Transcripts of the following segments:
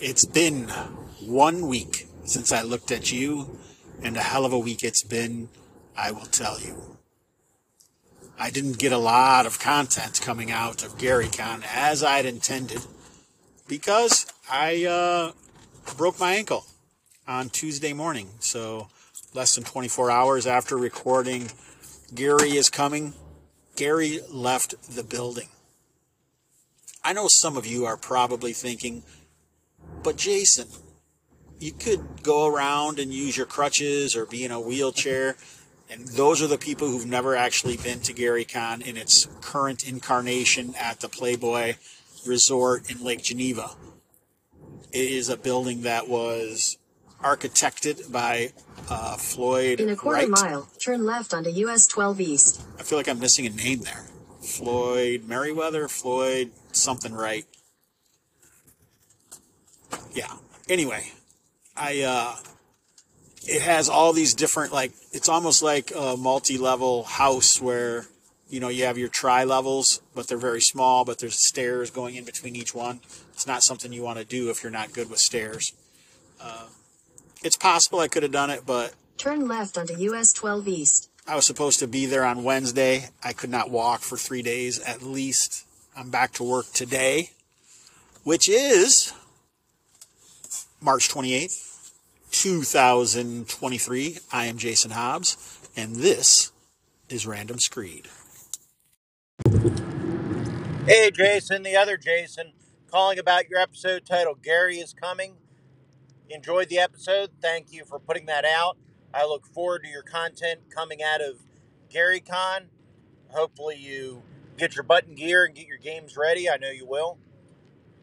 It's been one week since I looked at you, and a hell of a week it's been, I will tell you. I didn't get a lot of content coming out of GaryCon as I'd intended because I uh, broke my ankle on Tuesday morning. So, less than 24 hours after recording, Gary is coming. Gary left the building. I know some of you are probably thinking, but Jason, you could go around and use your crutches or be in a wheelchair. And those are the people who've never actually been to Gary Con in its current incarnation at the Playboy Resort in Lake Geneva. It is a building that was architected by uh, Floyd. In a quarter Wright. mile, turn left onto US 12 East. I feel like I'm missing a name there. Floyd Merriweather, Floyd something right. Yeah. Anyway, I uh it has all these different like it's almost like a multi-level house where you know you have your tri levels but they're very small but there's stairs going in between each one it's not something you want to do if you're not good with stairs uh, it's possible i could have done it but Turn left onto US 12 East. I was supposed to be there on Wednesday. I could not walk for three days at least. I'm back to work today, which is March 28th, 2023. I am Jason Hobbs, and this is Random Screed. Hey, Jason, the other Jason, calling about your episode titled Gary is Coming. Enjoyed the episode. Thank you for putting that out. I look forward to your content coming out of GaryCon. Hopefully, you get your button gear and get your games ready. I know you will.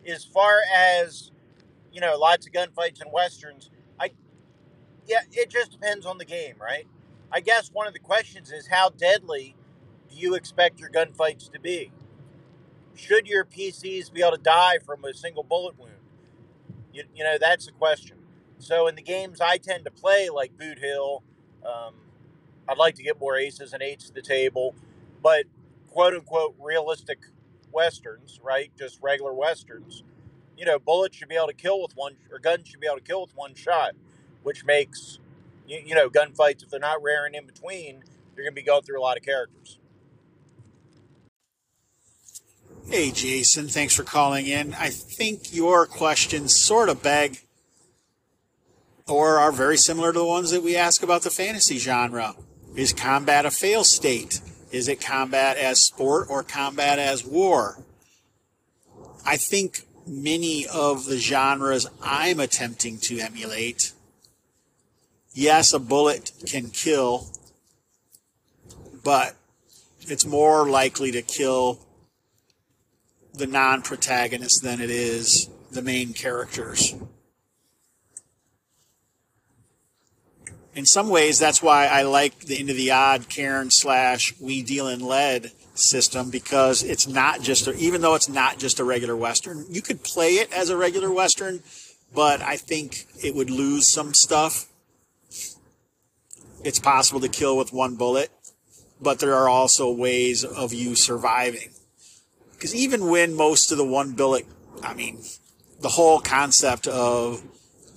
As far as, you know, lots of gunfights and westerns, I, yeah, it just depends on the game, right? I guess one of the questions is how deadly do you expect your gunfights to be? Should your PCs be able to die from a single bullet wound? You, you know, that's the question. So in the games I tend to play, like Boot Hill, um, I'd like to get more aces and eights to the table, but quote unquote realistic westerns, right? Just regular westerns. You know, bullets should be able to kill with one, or guns should be able to kill with one shot, which makes you, you know gunfights if they're not raring in between, you're going to be going through a lot of characters. Hey, Jason, thanks for calling in. I think your questions sort of beg or are very similar to the ones that we ask about the fantasy genre. Is combat a fail state? Is it combat as sport or combat as war? I think many of the genres I'm attempting to emulate, yes, a bullet can kill, but it's more likely to kill the non protagonist than it is the main characters. in some ways, that's why I like the Into the Odd Cairn slash We Deal in Lead system because it's not just, a, even though it's not just a regular Western, you could play it as a regular Western, but I think it would lose some stuff. It's possible to kill with one bullet, but there are also ways of you surviving. Because even when most of the one bullet, I mean, the whole concept of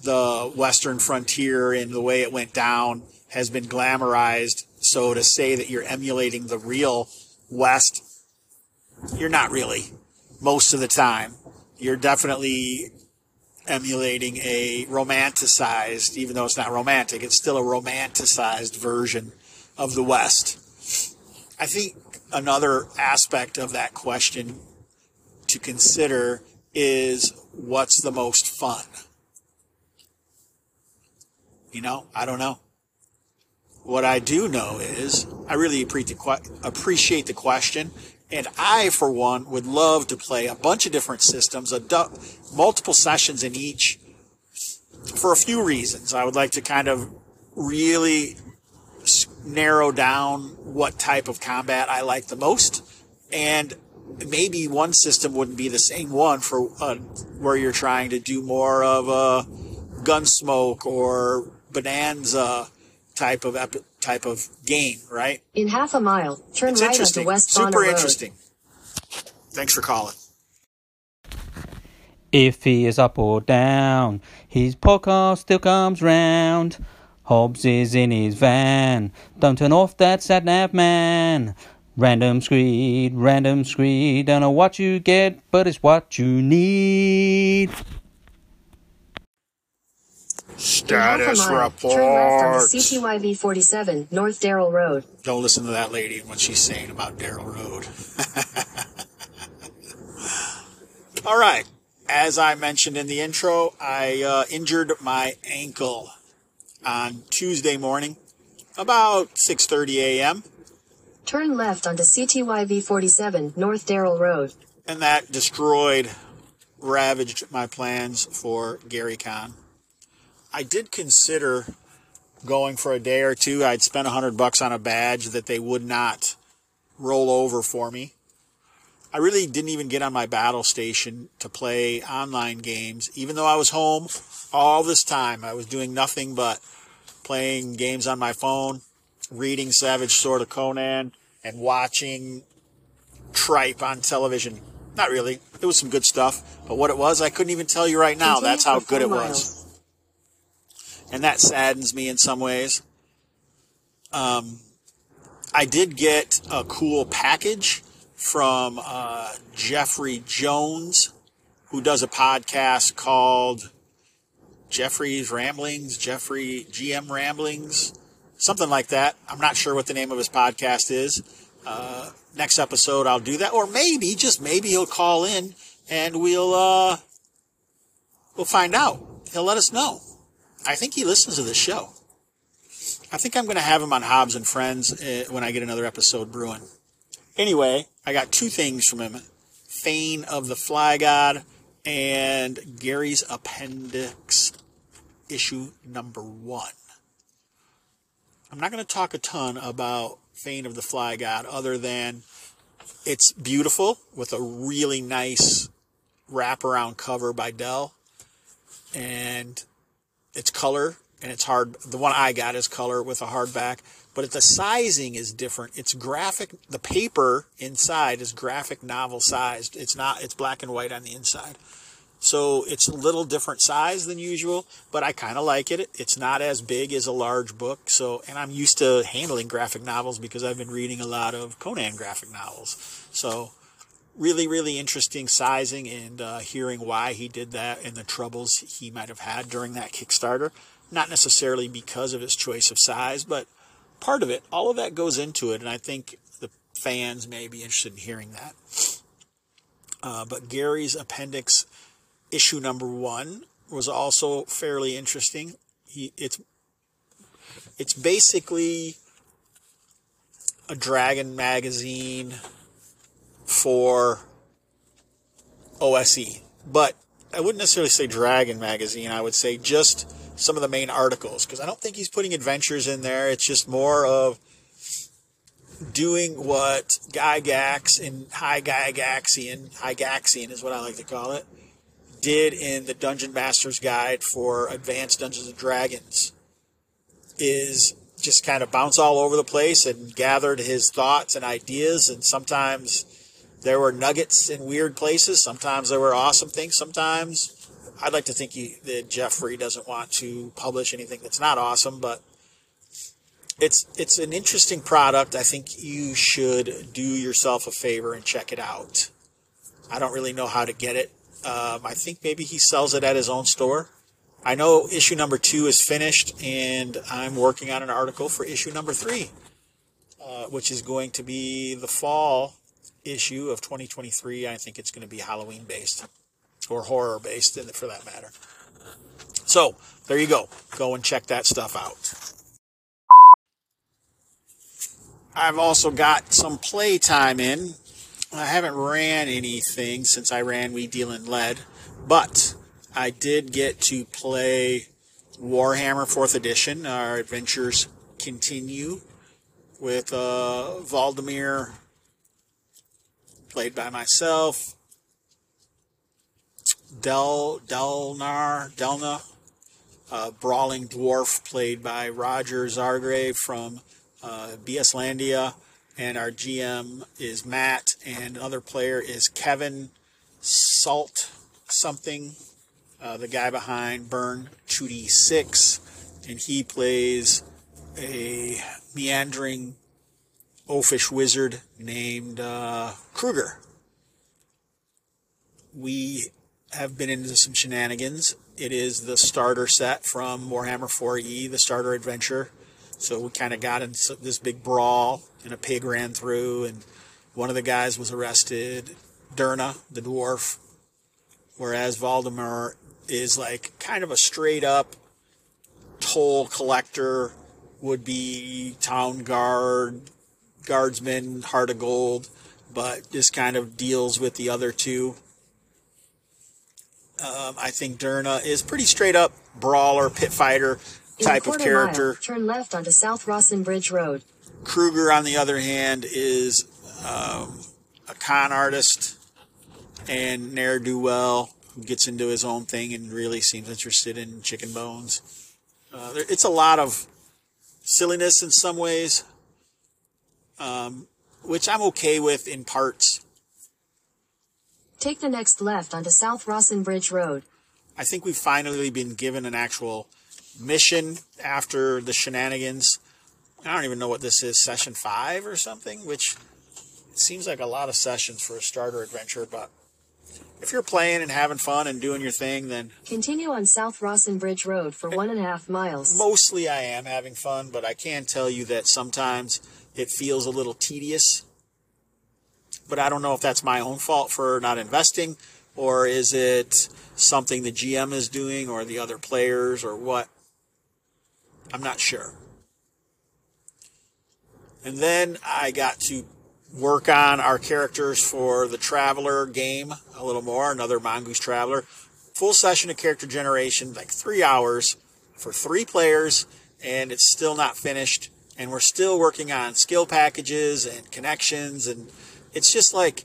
the Western frontier and the way it went down has been glamorized. So to say that you're emulating the real West, you're not really most of the time. You're definitely emulating a romanticized, even though it's not romantic, it's still a romanticized version of the West. I think another aspect of that question to consider is what's the most fun? You know, I don't know. What I do know is I really appreciate the question. And I, for one, would love to play a bunch of different systems, multiple sessions in each, for a few reasons. I would like to kind of really narrow down what type of combat I like the most. And maybe one system wouldn't be the same one for uh, where you're trying to do more of a gunsmoke or bonanza type of epi- type of game, right? In half a mile, turn It's right onto interesting. West Super Bonner Road. interesting. Thanks for calling. If he is up or down, his podcast still comes round. Hobbs is in his van. Don't turn off that sat nav man. Random screed, random screed. Don't know what you get, but it's what you need. Status mile, Turn left report. CTYV 47, North Darrell Road. Don't listen to that lady and what she's saying about Darrell Road. All right. As I mentioned in the intro, I uh, injured my ankle on Tuesday morning, about 6:30 a.m., Turn left onto CTYV 47, North Darrell Road. and that destroyed, ravaged my plans for Gary Con. I did consider going for a day or two. I'd spent a hundred bucks on a badge that they would not roll over for me. I really didn't even get on my battle station to play online games, even though I was home all this time. I was doing nothing but playing games on my phone, reading Savage Sword of Conan, and watching Tripe on television. Not really. It was some good stuff, but what it was, I couldn't even tell you right now. Continue That's how good it four was miles. And that saddens me in some ways. Um, I did get a cool package from uh, Jeffrey Jones, who does a podcast called Jeffrey's Ramblings, Jeffrey GM Ramblings, something like that. I'm not sure what the name of his podcast is. Uh, next episode, I'll do that, or maybe, just maybe, he'll call in and we'll uh, we'll find out. He'll let us know. I think he listens to this show. I think I'm going to have him on Hobbs and Friends uh, when I get another episode brewing. Anyway, I got two things from him Fane of the Fly God and Gary's Appendix, issue number one. I'm not going to talk a ton about Fane of the Fly God other than it's beautiful with a really nice wraparound cover by Dell. And it's color and it's hard. The one I got is color with a hardback, but the sizing is different. It's graphic. The paper inside is graphic novel sized. It's not. It's black and white on the inside, so it's a little different size than usual. But I kind of like it. It's not as big as a large book. So, and I'm used to handling graphic novels because I've been reading a lot of Conan graphic novels. So really, really interesting sizing and uh, hearing why he did that and the troubles he might have had during that Kickstarter. Not necessarily because of his choice of size, but part of it. All of that goes into it, and I think the fans may be interested in hearing that. Uh, but Gary's appendix issue number one was also fairly interesting. He, it's it's basically a dragon magazine for OSE. But I wouldn't necessarily say Dragon magazine. I would say just some of the main articles because I don't think he's putting adventures in there. It's just more of doing what Gygax and High Gygaxian, High Gaxian is what I like to call it, did in the Dungeon Master's Guide for Advanced Dungeons and Dragons. Is just kind of bounce all over the place and gathered his thoughts and ideas and sometimes there were nuggets in weird places. Sometimes there were awesome things. Sometimes I'd like to think that Jeffrey doesn't want to publish anything that's not awesome, but it's it's an interesting product. I think you should do yourself a favor and check it out. I don't really know how to get it. Um, I think maybe he sells it at his own store. I know issue number two is finished, and I'm working on an article for issue number three, uh, which is going to be the fall issue of 2023. I think it's going to be Halloween based or horror based, for that matter. So there you go. Go and check that stuff out. I've also got some playtime in. I haven't ran anything since I ran We Deal in Lead, but I did get to play Warhammer 4th Edition. Our adventures continue with uh, Valdemir, played by myself, Del Delnar Delna, uh, Brawling Dwarf, played by Roger Zargrave from uh, BS Landia, and our GM is Matt, and another player is Kevin Salt something, uh, the guy behind Burn 2D6, and he plays a meandering oafish wizard named uh, Kruger. We have been into some shenanigans. It is the starter set from Warhammer 4E, the starter adventure. So we kind of got into this big brawl, and a pig ran through, and one of the guys was arrested. Derna, the dwarf, whereas Valdemar is like kind of a straight up toll collector, would be town guard, guardsman, heart of gold, but this kind of deals with the other two. Um, I think Derna is pretty straight up brawler, pit fighter type of character. mile, turn left onto South Rawson Bridge Road. Kruger, on the other hand, is um, a con artist and ne'er do well who gets into his own thing and really seems interested in chicken bones. Uh, there, it's a lot of silliness in some ways, um, which I'm okay with in parts. Take the next left onto South Rawson Bridge Road. I think we've finally been given an actual mission after the shenanigans. I don't even know what this is, session five or something, which seems like a lot of sessions for a starter adventure. But if you're playing and having fun and doing your thing, then Continue on South Rawson Bridge Road for one and a half miles. mostly I am having fun. But I can tell you that sometimes it feels a little tedious. But I don't know if that's my own fault for not investing, or is it something the GM is doing, or the other players, or what? I'm not sure. And then I got to work on our characters for the Traveller game a little more, another Mongoose Traveller. Full session of character generation, like three hours for three players, and it's still not finished. And we're still working on skill packages and connections, and it's just like,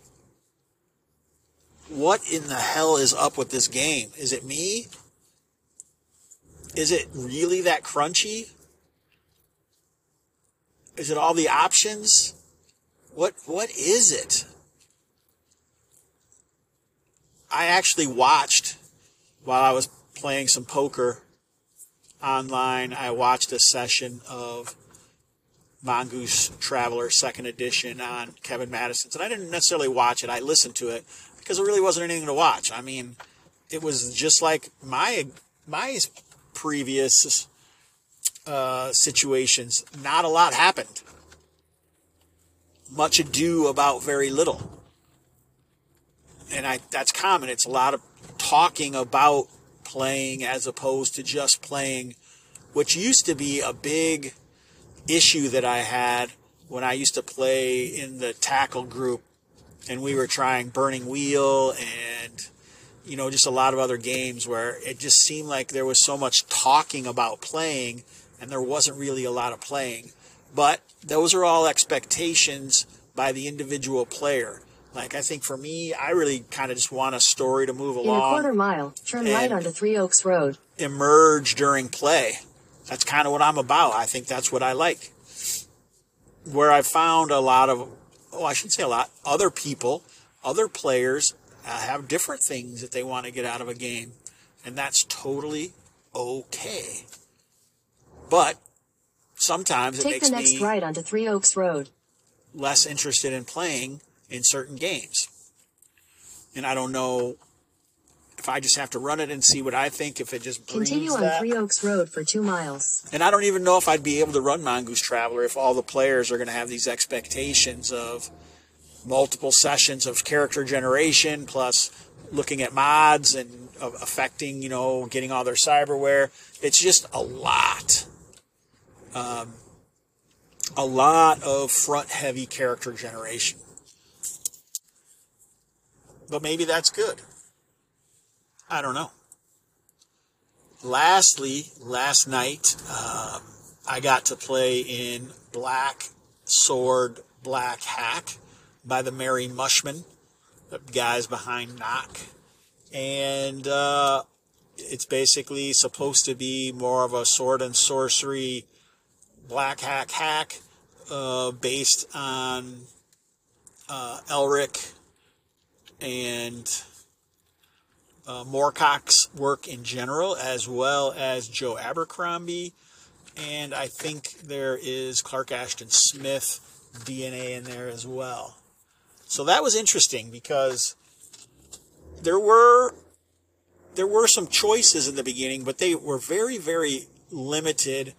what in the hell is up with this game? Is it me? Is it really that crunchy? Is it all the options? What what is it? I actually watched while I was playing some poker online. I watched a session of Mongoose Traveller Second Edition on Kevin Madison's, and I didn't necessarily watch it. I listened to it because there really wasn't anything to watch. I mean, it was just like my my previous uh, situations. Not a lot happened. Much ado about very little, and I that's common. It's a lot of talking about playing as opposed to just playing, which used to be a big issue that I had when I used to play in the tackle group and we were trying Burning Wheel and you know just a lot of other games where it just seemed like there was so much talking about playing and there wasn't really a lot of playing. But those are all expectations by the individual player. Like I think for me, I really kind of just want a story to move along. In a quarter mile, turn right onto Three Oaks Road. emerge during play. That's kind of what I'm about. I think that's what I like. Where I found a lot of, oh, I shouldn't say a lot, other people, other players uh, have different things that they want to get out of a game. And that's totally okay. But sometimes it Take makes the next me right onto Three Oaks Road. less interested in playing in certain games. And I don't know if I just have to run it and see what I think, if it just Continue on that. Three Oaks Road for two miles. And I don't even know if I'd be able to run Mongoose Traveller if all the players are going to have these expectations of multiple sessions of character generation plus looking at mods and of affecting, you know, getting all their cyberware. It's just a lot. Um, a lot of front heavy character generation. But maybe that's good. I don't know. Lastly, last night, um, I got to play in Black Sword Black Hack by the Merry Mushman, the guys behind Knock. And uh, it's basically supposed to be more of a sword and sorcery black hack hack uh, based on uh, Elric and uh, Moorcock's work in general, as well as Joe Abercrombie. And I think there is Clark Ashton Smith DNA in there as well. So that was interesting because there were there were some choices in the beginning, but they were very, very limited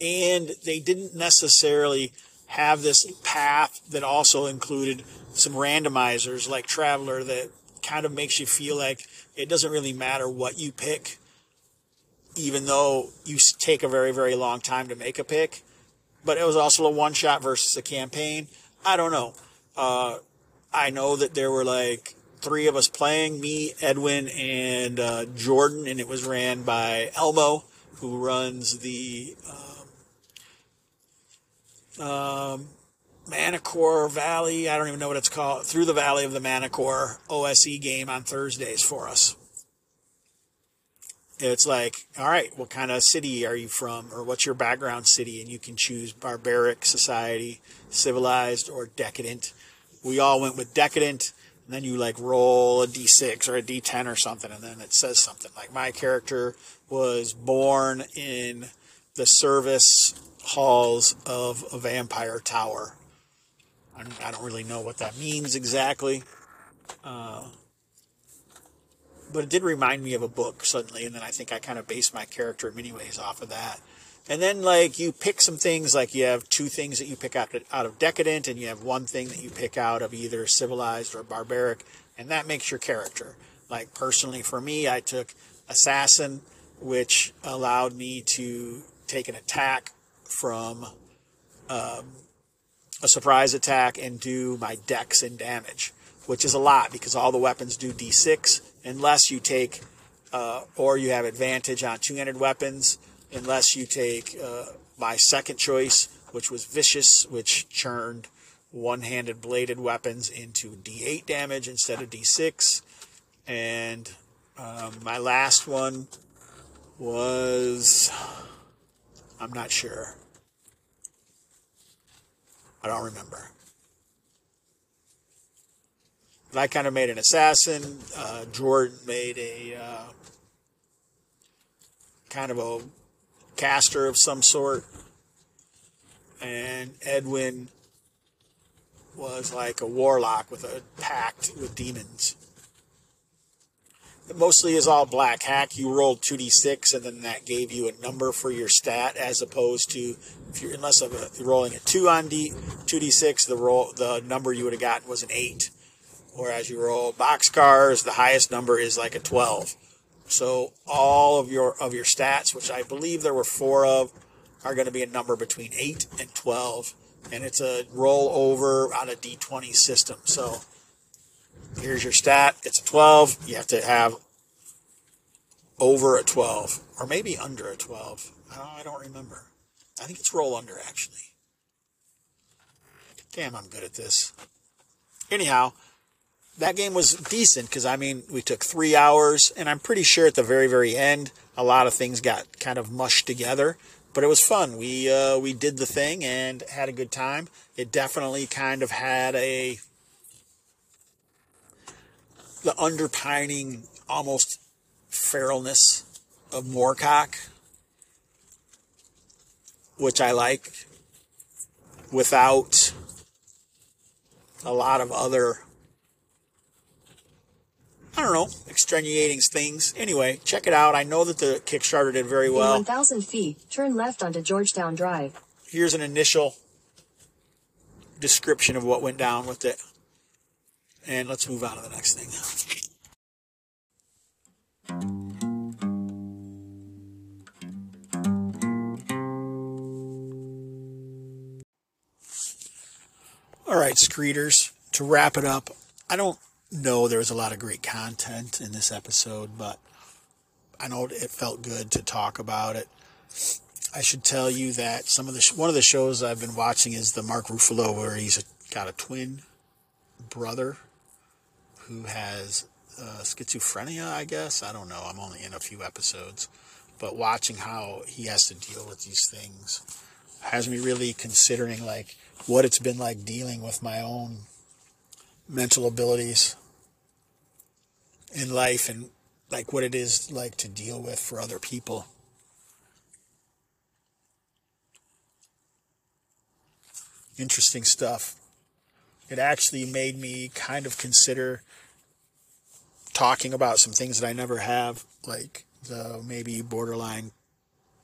and they didn't necessarily have this path that also included some randomizers like Traveller that kind of makes you feel like it doesn't really matter what you pick, even though you take a very, very long time to make a pick. But it was also a one shot versus a campaign. I don't know. Uh, I know that there were like three of us playing me, Edwin, and uh, Jordan, and it was ran by Elmo, who runs the um, um, Manticore Valley. I don't even know what it's called. Through the Valley of the Manticore OSE game on Thursdays for us. It's like, all right, what kind of city are you from, or what's your background city? And you can choose barbaric society, civilized, or decadent. We all went with decadent, and then you like roll a d6 or a d10 or something, and then it says something. Like my character was born in the service halls of a vampire tower. I don't really know what that means exactly. Uh, but it did remind me of a book suddenly, and then I think I kind of based my character in many ways off of that. And then, like, you pick some things, like you have two things that you pick out, out of decadent, and you have one thing that you pick out of either civilized or barbaric, and that makes your character. Like, personally, for me, I took assassin, which allowed me to take an attack from um, a surprise attack and do my dex and damage, which is a lot because all the weapons do d6 unless you take uh, or you have advantage on two-handed weapons unless you take uh, my second choice, which was vicious, which churned one-handed bladed weapons into d8 damage instead of d6, and um, my last one was I'm not sure. I don't remember. I kind of made an assassin. Uh, Jordan made a uh, kind of a caster of some sort. And Edwin was like a warlock with a pact with demons. Mostly is all black hack. You rolled 2d6 and then that gave you a number for your stat as opposed to if you're unless you're rolling a 2 on D 2d6 the roll the number you would have gotten was an 8. Whereas you roll box cars, the highest number is like a 12. So all of your of your stats, which I believe there were 4 of, are going to be a number between 8 and 12 and it's a roll over on a d20 system. So Here's your stat. It's a 12. You have to have over a 12 or maybe under a 12. I don't remember. I think it's roll under actually. Damn, I'm good at this. Anyhow, that game was decent because I mean, we took three hours, and I'm pretty sure at the very, very end, a lot of things got kind of mushed together. But it was fun. We uh, we did the thing and had a good time. It definitely kind of had a the underpinning, almost feralness of Moorcock, which I like, without a lot of other, I don't know, extenuating things. Anyway, check it out. I know that the Kickstarter did very well. In 1,000 feet, turn left onto Georgetown Drive. Here's an initial description of what went down with it. And let's move on to the next thing. All right, Screeters, to wrap it up, I don't know there was a lot of great content in this episode, but I know it felt good to talk about it. I should tell you that some of the one of the shows I've been watching is the Mark Ruffalo, where he's a, got a twin brother who has uh, schizophrenia, I guess. I don't know. I'm only in a few episodes. But watching how he has to deal with these things has me really considering like what it's been like dealing with my own mental abilities in life and like what it is like to deal with for other people. Interesting stuff. It actually made me kind of consider talking about some things that I never have, like the maybe borderline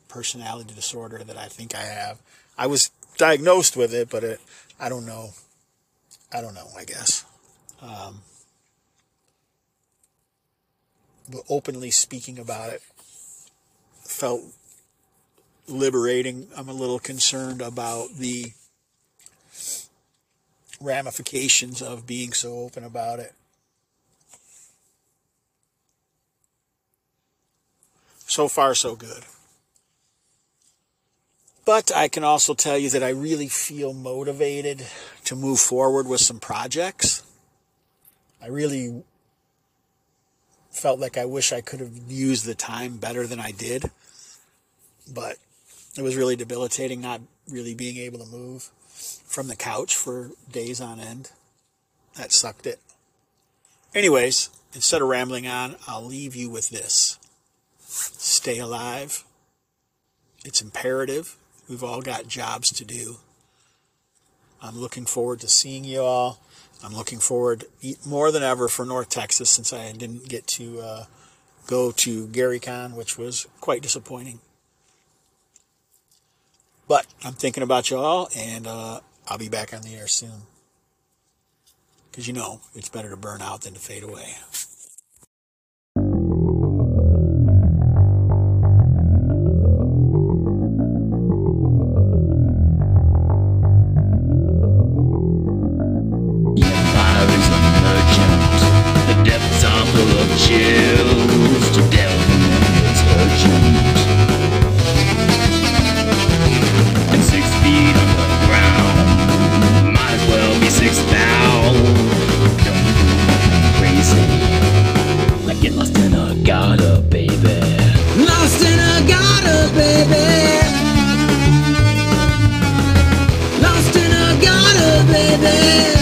personality disorder that I think I have. I was diagnosed with it, but it, I don't know. I don't know, I guess. Um, but openly speaking about it felt liberating. I'm a little concerned about the ramifications of being so open about it. So far, so good. But I can also tell you that I really feel motivated to move forward with some projects. I really felt like I wish I could have used the time better than I did. But it was really debilitating not really being able to move from the couch for days on end. That sucked it. Anyways, instead of rambling on, I'll leave you with this stay alive. It's imperative. We've all got jobs to do. I'm looking forward to seeing you all. I'm looking forward more than ever for North Texas since I didn't get to uh, go to GaryCon, which was quite disappointing. But I'm thinking about you all, and uh, I'll be back on the air soon. Because you know, it's better to burn out than to fade away. baby.